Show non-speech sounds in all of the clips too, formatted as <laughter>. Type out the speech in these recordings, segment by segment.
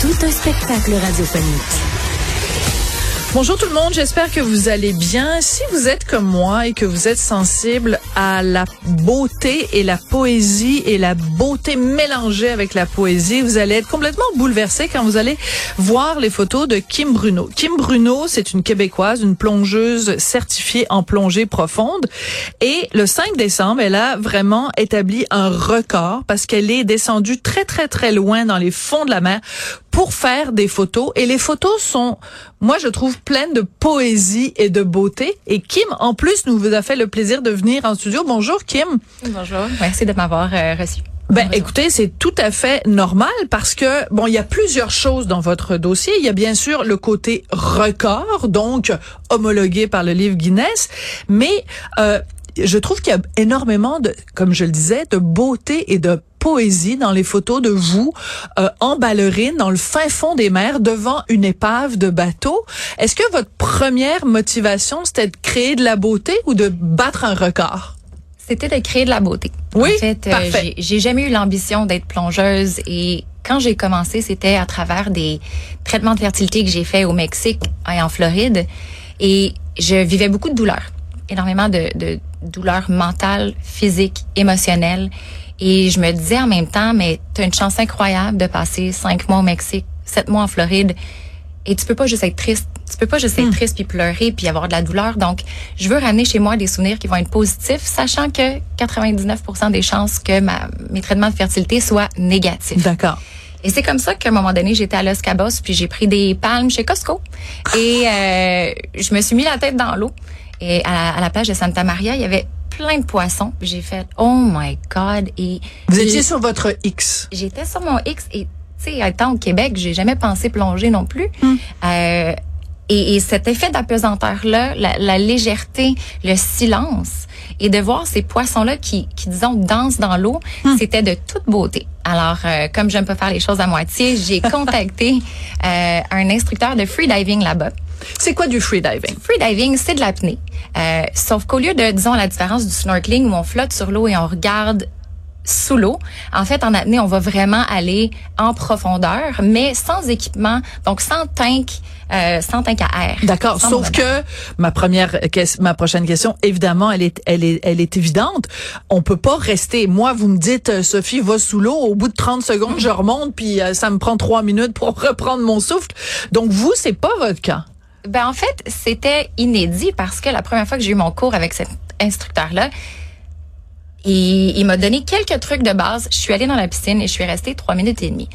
Tout un spectacle radiophonique. Bonjour tout le monde, j'espère que vous allez bien. Si vous êtes comme moi et que vous êtes sensible à la beauté et la poésie et la beauté mélangée avec la poésie, vous allez être complètement bouleversé quand vous allez voir les photos de Kim Bruno. Kim Bruno, c'est une Québécoise, une plongeuse certifiée en plongée profonde. Et le 5 décembre, elle a vraiment établi un record parce qu'elle est descendue très, très, très loin dans les fonds de la mer pour faire des photos. Et les photos sont, moi, je trouve, pleines de poésie et de beauté. Et Kim, en plus, nous vous a fait le plaisir de venir en studio. Bonjour, Kim. Bonjour. Merci de m'avoir euh, reçu. Ben, écoutez, c'est tout à fait normal parce que bon, il y a plusieurs choses dans votre dossier. Il y a bien sûr le côté record, donc homologué par le livre Guinness, mais euh, je trouve qu'il y a énormément de, comme je le disais, de beauté et de poésie dans les photos de vous euh, en ballerine dans le fin fond des mers devant une épave de bateau. Est-ce que votre première motivation c'était de créer de la beauté ou de battre un record? C'était de créer de la beauté. Oui, en fait, euh, j'ai jamais eu l'ambition d'être plongeuse et quand j'ai commencé, c'était à travers des traitements de fertilité que j'ai fait au Mexique et en Floride et je vivais beaucoup de douleurs, énormément de, de douleurs mentales, physiques, émotionnelles et je me disais en même temps, mais tu as une chance incroyable de passer cinq mois au Mexique, sept mois en Floride et tu peux pas juste être triste. Tu peux pas juste être triste puis pleurer puis avoir de la douleur. Donc, je veux ramener chez moi des souvenirs qui vont être positifs, sachant que 99% des chances que ma, mes traitements de fertilité soient négatifs. D'accord. Et c'est comme ça qu'à un moment donné, j'étais à Los Cabos puis j'ai pris des palmes chez Costco et euh, je me suis mis la tête dans l'eau. Et à la, à la plage de Santa Maria, il y avait plein de poissons. J'ai fait oh my god et Vous étiez sur votre X. J'étais sur mon X et tu sais, étant au Québec, j'ai jamais pensé plonger non plus. Euh, et, et cet effet d'apesanteur-là, la, la légèreté, le silence, et de voir ces poissons-là qui, qui, disons, dansent dans l'eau, c'était de toute beauté. Alors, euh, comme j'aime pas faire les choses à moitié, j'ai <laughs> contacté euh, un instructeur de freediving là-bas. C'est quoi du freediving? Freediving, c'est de l'apnée. Euh, sauf qu'au lieu de, disons, la différence du snorkeling où on flotte sur l'eau et on regarde sous l'eau. En fait, en apnée, on va vraiment aller en profondeur, mais sans équipement, donc sans tank, euh, sans tank à air. D'accord. Sauf que ma première, ma prochaine question, évidemment, elle est, elle est, elle est évidente. On peut pas rester. Moi, vous me dites, euh, Sophie, va sous l'eau. Au bout de 30 secondes, je remonte, puis euh, ça me prend trois minutes pour <laughs> reprendre mon souffle. Donc vous, c'est pas votre cas. Ben en fait, c'était inédit parce que la première fois que j'ai eu mon cours avec cet instructeur-là, il, il m'a donné quelques trucs de base. Je suis allée dans la piscine et je suis restée trois minutes et demie.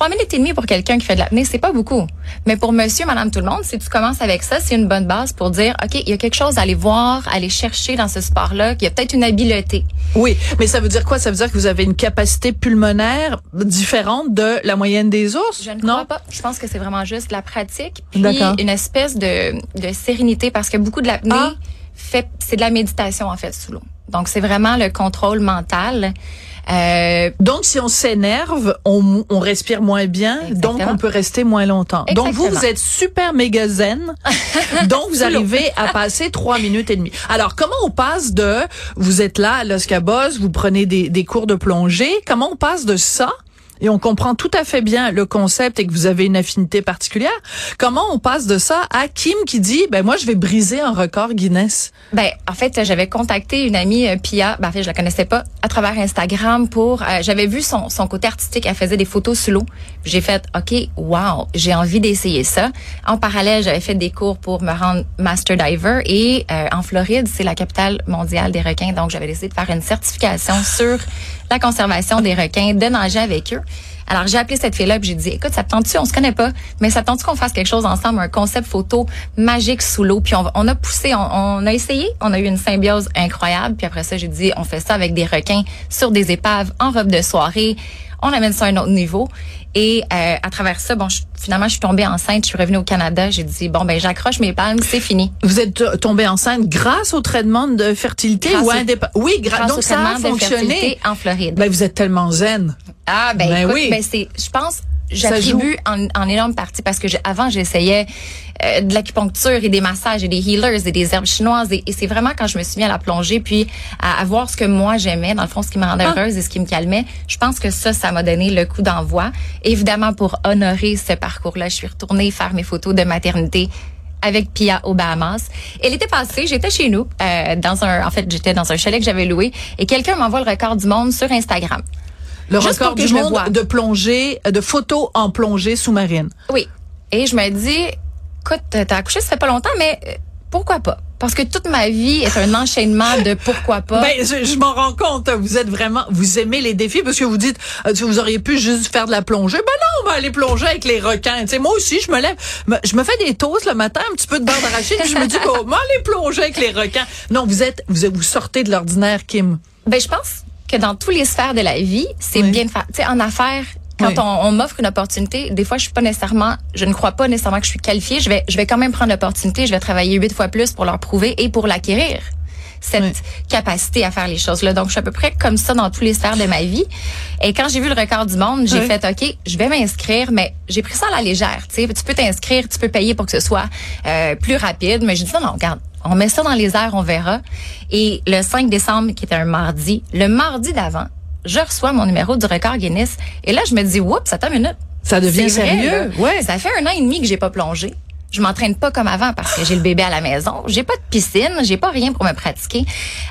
Trois minutes et demie pour quelqu'un qui fait de l'apnée, c'est pas beaucoup. Mais pour monsieur, madame, tout le monde, si tu commences avec ça, c'est une bonne base pour dire, OK, il y a quelque chose à aller voir, à aller chercher dans ce sport-là, qu'il y a peut-être une habileté. Oui, mais ça veut dire quoi? Ça veut dire que vous avez une capacité pulmonaire différente de la moyenne des ours? Je ne Non? crois pas. Je pense que c'est vraiment juste la pratique, puis une espèce de, de sérénité, parce que beaucoup de l'apnée Ah. fait, c'est de la méditation en fait sous l'eau. Donc c'est vraiment le contrôle mental. Euh, Donc, si on s'énerve, on, on respire moins bien, Exactement. donc on peut rester moins longtemps. Donc, vous, vous êtes super méga zen, <laughs> donc vous arrivez à passer trois minutes et demie. Alors, comment on passe de, vous êtes là à Los Cabos, vous prenez des, des cours de plongée, comment on passe de ça et on comprend tout à fait bien le concept et que vous avez une affinité particulière. Comment on passe de ça à Kim qui dit, ben moi je vais briser un record Guinness? Ben, en fait, j'avais contacté une amie euh, Pia, ben, en fait, je la connaissais pas, à travers Instagram pour, euh, j'avais vu son, son côté artistique, elle faisait des photos sous l'eau. J'ai fait, OK, wow, j'ai envie d'essayer ça. En parallèle, j'avais fait des cours pour me rendre master diver et euh, en Floride, c'est la capitale mondiale des requins, donc j'avais décidé de faire une certification sur la conservation des requins, de nager avec eux. Alors, j'ai appelé cette fille-là, puis j'ai dit, écoute, ça te tente-tu? On se connaît pas, mais ça te tente-tu qu'on fasse quelque chose ensemble, un concept photo magique sous l'eau? Puis on, on a poussé, on, on a essayé, on a eu une symbiose incroyable. Puis après ça, j'ai dit, on fait ça avec des requins sur des épaves, en robe de soirée. On amène ça à un autre niveau. Et euh, à travers ça, bon, je- finalement, je suis tombée enceinte. Je suis revenue au Canada. J'ai dit bon, ben, j'accroche mes palmes, c'est fini. Vous êtes tombée enceinte grâce au traitement de fertilité Grâce ou Oui, Grâce donc au ça a de fonctionné. fertilité en Floride. Ben, vous êtes tellement zen. Ah ben, Ben écoute, oui. ben c'est, je pense, j'attribue en, en énorme partie parce que j'ai- avant j'essayais euh, de l'acupuncture et des massages et des healers et des herbes chinoises et, et c'est vraiment quand je me suis mis à la plongée puis à, à voir ce que moi j'aimais dans le fond ce qui me rendait Ah. heureuse et ce qui me calmait. Je pense que ça, ça m'a donné le coup d'envoi. Évidemment pour honorer ce parcours-là, je suis retournée faire mes photos de maternité avec Pia aux Bahamas. Elle était passée, j'étais chez nous, euh, dans un, en fait, j'étais dans un chalet que j'avais loué, et quelqu'un m'envoie le record du monde sur Instagram. Le Juste record pour que du je monde de plongée, de photos en plongée sous-marine. Oui. Et je me dis, écoute, t'as accouché, ça fait pas longtemps, mais euh, pourquoi pas? Parce que toute ma vie est un enchaînement de pourquoi pas. Ben, je, je m'en rends compte. Vous êtes vraiment, vous aimez les défis parce que vous dites, euh, vous auriez pu juste faire de la plongée. Ben non, on va aller plonger avec les requins. Tu sais, moi aussi, je me lève, je me fais des toasts le matin, un petit peu de beurre d'arachide, puis je me dis, <laughs> oh, moi, aller plonger avec les requins. Non, vous êtes, vous, vous sortez de l'ordinaire, Kim. Ben, je pense que dans tous les sphères de la vie, c'est Oui. bien de faire. Tu sais, en affaires, quand Oui. on, on m'offre une opportunité, des fois, je suis pas nécessairement, je ne crois pas nécessairement que je suis qualifiée. Je vais, je vais quand même prendre l'opportunité. Je vais travailler huit fois plus pour leur prouver et pour l'acquérir. Cette Oui. capacité à faire les choses là. Donc, je suis à peu près comme ça dans tous les sphères de ma vie. Et quand j'ai vu le record du monde, j'ai Oui. fait, OK, je vais m'inscrire, mais j'ai pris ça à la légère. Tu sais, tu peux t'inscrire, tu peux payer pour que ce soit euh, plus rapide. Mais j'ai dit, non, non, regarde, on met ça dans les airs, on verra. Et le 5 décembre, qui était un mardi, le mardi d'avant, je reçois mon numéro du record Guinness. Et là, je me dis, oups, attends une minute. Ça devient vrai, sérieux. Ouais. Ça fait un an et demi que j'ai pas plongé. Je m'entraîne pas comme avant parce que j'ai le bébé à la maison. J'ai pas de piscine, j'ai pas rien pour me pratiquer.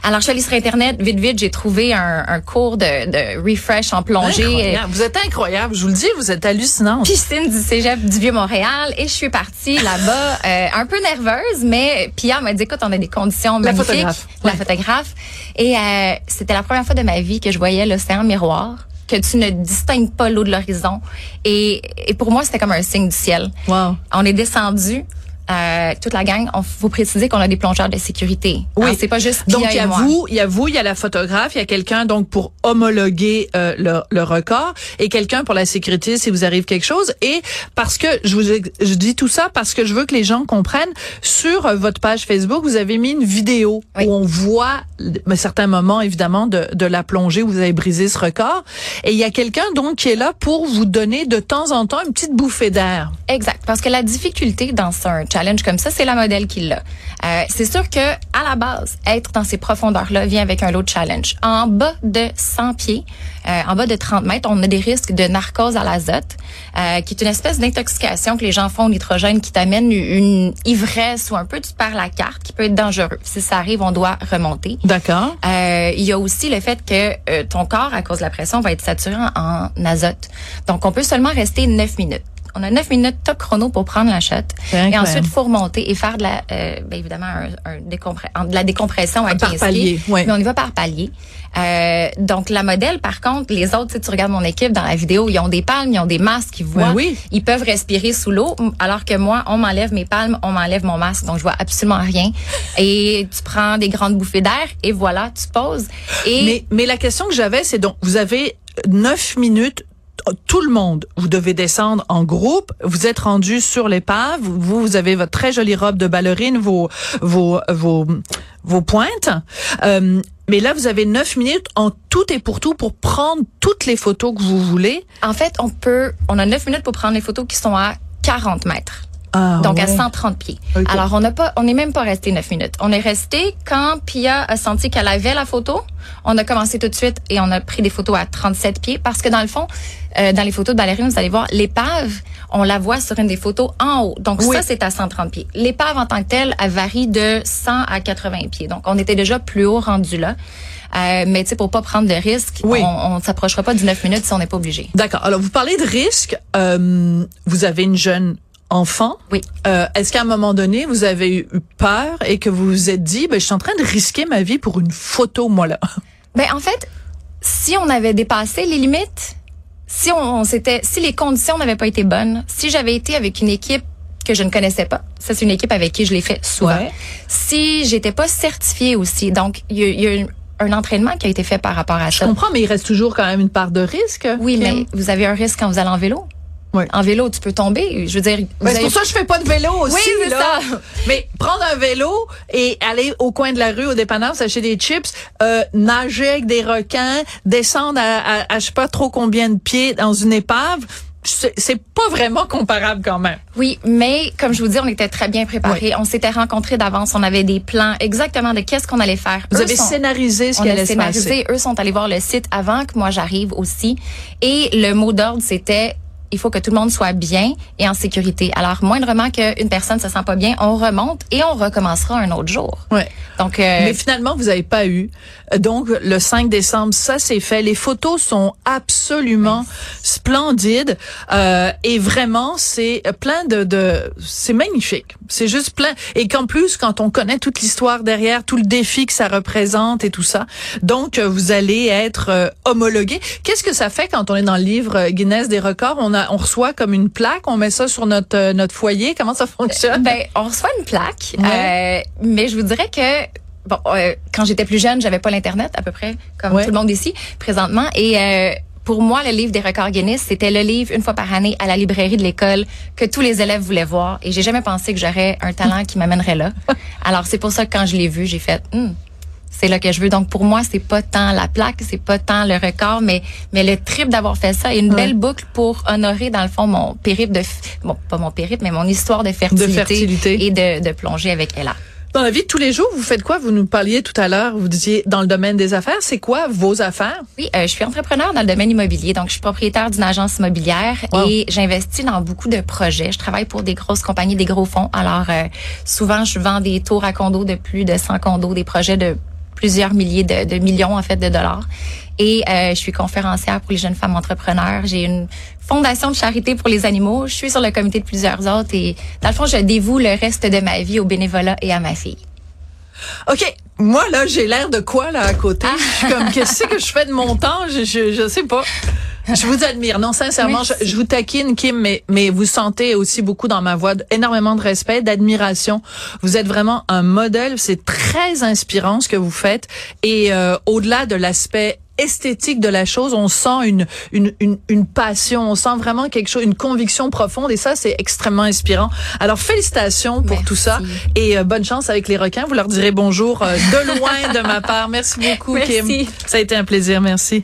Alors je suis allée sur internet, vite vite, j'ai trouvé un, un cours de, de refresh en plongée. Incroyable. Vous êtes incroyable. Je vous le dis, vous êtes hallucinante. Piscine du Cégep du Vieux-Montréal et je suis partie là-bas euh, un peu nerveuse, mais Pia m'a dit écoute, on a des conditions La magnifiques. photographe. La Ouais. photographe. Et euh, c'était la première fois de ma vie que je voyais l'océan miroir, que tu ne distingues pas l'eau de l'horizon. Et, et pour moi, c'était comme un signe du ciel. Wow. On est descendu. Euh, toute la gang, on faut préciser qu'on a des plongeurs de sécurité. Oui. C'est pas juste Donc il y a vous, il y a vous, il y a la photographe, il y a quelqu'un donc pour homologuer euh, le, le record et quelqu'un pour la sécurité si vous arrive quelque chose. Et parce que je vous je dis tout ça parce que je veux que les gens comprennent sur euh, votre page Facebook, vous avez mis une vidéo Oui. où on voit à certains moments évidemment de, de la plongée où vous avez brisé ce record. Et il y a quelqu'un donc qui est là pour vous donner de temps en temps une petite bouffée d'air. Exact, parce que la difficulté dans un challenge comme ça, c'est la modèle qui l'a. Euh, c'est sûr que à la base, être dans ces profondeurs-là vient avec un lot de challenge. En bas de 100 pieds, euh, en bas de 30 mètres, on a des risques de narcose à l'azote, euh, qui est une espèce d'intoxication que les gens font au nitrogène qui t'amène une ivresse ou un peu tu perds la carte, qui peut être dangereux. Si ça arrive, on doit remonter. D'accord. Euh, il y a aussi le fait que euh, ton corps, à cause de la pression, va être saturé en, en azote. Donc, on peut seulement rester 9 minutes. On a 9 minutes top chrono pour prendre la shot. Et ensuite, il faut remonter et faire de la, euh, ben, évidemment, un, un de la décompression à Par 15 palier, pieds. ouais. Mais on y va par palier. Euh, donc, la modèle, par contre, les autres, tu sais, tu regardes mon équipe dans la vidéo, ils ont des palmes, ils ont des masques, ils voient. Ben oui. Ils peuvent respirer sous l'eau, alors que moi, on m'enlève mes palmes, on m'enlève mon masque, donc je vois absolument rien. Et tu prends des grandes bouffées d'air et voilà, tu poses. Et Mais, mais la question que j'avais, c'est donc, vous avez neuf minutes tout le monde, vous devez descendre en groupe. Vous êtes rendu sur l'épave. Vous, vous avez votre très jolie robe de ballerine, vos, vos, vos, vos pointes. Euh, mais là, vous avez neuf minutes en tout et pour tout pour prendre toutes les photos que vous voulez. en fait, on peut, on a 9 minutes pour prendre les photos qui sont à 40 mètres. Ah, Donc à ouais. 130 pieds. Alors on n'a pas, on n'est même pas resté 9 minutes. On est resté quand Pia a senti qu'elle avait la photo. On a commencé tout de suite et on a pris des photos à 37 pieds parce que dans le fond, euh, dans les photos de ballerine, vous allez voir l'épave, on la voit sur une des photos en haut. Donc Oui. ça c'est à 130 pieds. L'épave en tant que telle, elle varie de 100 à 80 pieds. Donc on était déjà plus haut rendu là. Euh, mais tu sais pour pas prendre de risques, Oui. on, on s'approchera pas du 9 minutes si on n'est pas obligé. D'accord. Alors, vous parlez de risque. Euh, vous avez une jeune enfant. Oui. Euh, Est-ce qu'à un moment donné, vous avez eu peur et que vous vous êtes dit, ben, je suis en train de risquer ma vie pour une photo, moi, là? <laughs> Ben en fait, si on avait dépassé les limites, si on, on s'était, si les conditions n'avaient pas été bonnes, si j'avais été avec une équipe que je ne connaissais pas, ça c'est une équipe avec qui je l'ai fait souvent. Ouais. Si j'étais pas certifiée aussi, donc il y, a- y a un entraînement qui a été fait par rapport à Je ça. comprends, mais il reste toujours quand même une part de risque. Oui, Kim. mais vous avez un risque quand vous allez en vélo. Oui. En vélo, tu peux tomber. Je veux dire, Ben, c'est pour ça que je fais pas de vélo aussi. Oui, c'est ça. Mais prendre un vélo et aller au coin de la rue, au dépanneur, s'acheter des chips, euh, nager avec des requins, descendre à, à, à je sais pas trop combien de pieds dans une épave, c'est pas vraiment comparable quand même. Oui, mais comme je vous dis, on était très bien préparés. On s'était rencontrés d'avance. On avait des plans exactement de qu'est-ce qu'on allait faire. Vous Eux avez sont- scénarisé ce qui allait se passer. Eux sont allés voir le site avant que moi j'arrive aussi. Et le mot d'ordre, c'était il faut que tout le monde soit bien et en sécurité. Alors, moindrement qu'une personne se sent pas bien, on remonte et on recommencera un autre jour. Ouais. Donc, euh, Mais finalement, vous n'avez pas eu. Donc, le 5 décembre, ça c'est fait. Les photos sont absolument splendides euh, et vraiment, c'est plein de, de c'est magnifique. C'est juste plein et qu'en plus, quand on connaît toute l'histoire derrière, tout le défi que ça représente et tout ça, donc euh, vous allez être euh, homologué. Qu'est-ce que ça fait quand on est dans le livre euh, Guinness des records? On a, on reçoit comme une plaque, on met ça sur notre euh, notre foyer. Comment ça fonctionne? Ben, on reçoit une plaque, Ouais. euh, mais je vous dirais que bon, euh, quand j'étais plus jeune, j'avais pas l'internet à peu près comme Ouais. tout le monde ici présentement, et euh, pour moi, le livre des records Guinness, c'était le livre une fois par année à la librairie de l'école que tous les élèves voulaient voir. Et j'ai jamais pensé que j'aurais un talent qui m'amènerait là. <laughs> Alors c'est pour ça que quand je l'ai vu, j'ai fait, Hmm, c'est là que je veux. Donc pour moi, c'est pas tant la plaque, c'est pas tant le record, mais mais le trip d'avoir fait ça et une Ouais. belle boucle pour honorer dans le fond mon périple de, bon pas mon périple, mais mon histoire de fertilité, fertilité. et de, de plongée avec Ella. Dans la vie de tous les jours, vous faites quoi? Vous nous parliez tout à l'heure, vous disiez dans le domaine des affaires. C'est quoi vos affaires? Oui, euh, je suis entrepreneur dans le domaine immobilier, donc je suis propriétaire d'une agence immobilière Wow. et j'investis dans beaucoup de projets. Je travaille pour des grosses compagnies, des gros fonds. Alors euh, souvent, je vends des tours à condos de plus de 100 condos, des projets de plusieurs milliers de, de millions en fait de dollars. Et euh, je suis conférencière pour les jeunes femmes entrepreneurs. J'ai une fondation de charité pour les animaux. Je suis sur le comité de plusieurs autres et dans le fond, je dévoue le reste de ma vie au bénévolat et à ma fille. Ok, moi là, j'ai l'air de quoi là à côté? <laughs> Je suis comme qu'est-ce que je fais de mon temps? Je je, je sais pas. Je vous admire. Non, sincèrement, je, je vous taquine, Kim, mais, mais vous sentez aussi beaucoup dans ma voix énormément de respect, d'admiration. Vous êtes vraiment un modèle. C'est très inspirant ce que vous faites. Et euh, au-delà de l'aspect esthétique de la chose, on sent une, une, une, une passion, on sent vraiment quelque chose, une conviction profonde et ça, c'est extrêmement inspirant. Alors, félicitations pour Merci. tout ça et euh, bonne chance avec les requins. Vous leur direz bonjour euh, de loin de ma part. Merci beaucoup, <laughs> Merci. Kim. Ça a été un plaisir. Merci.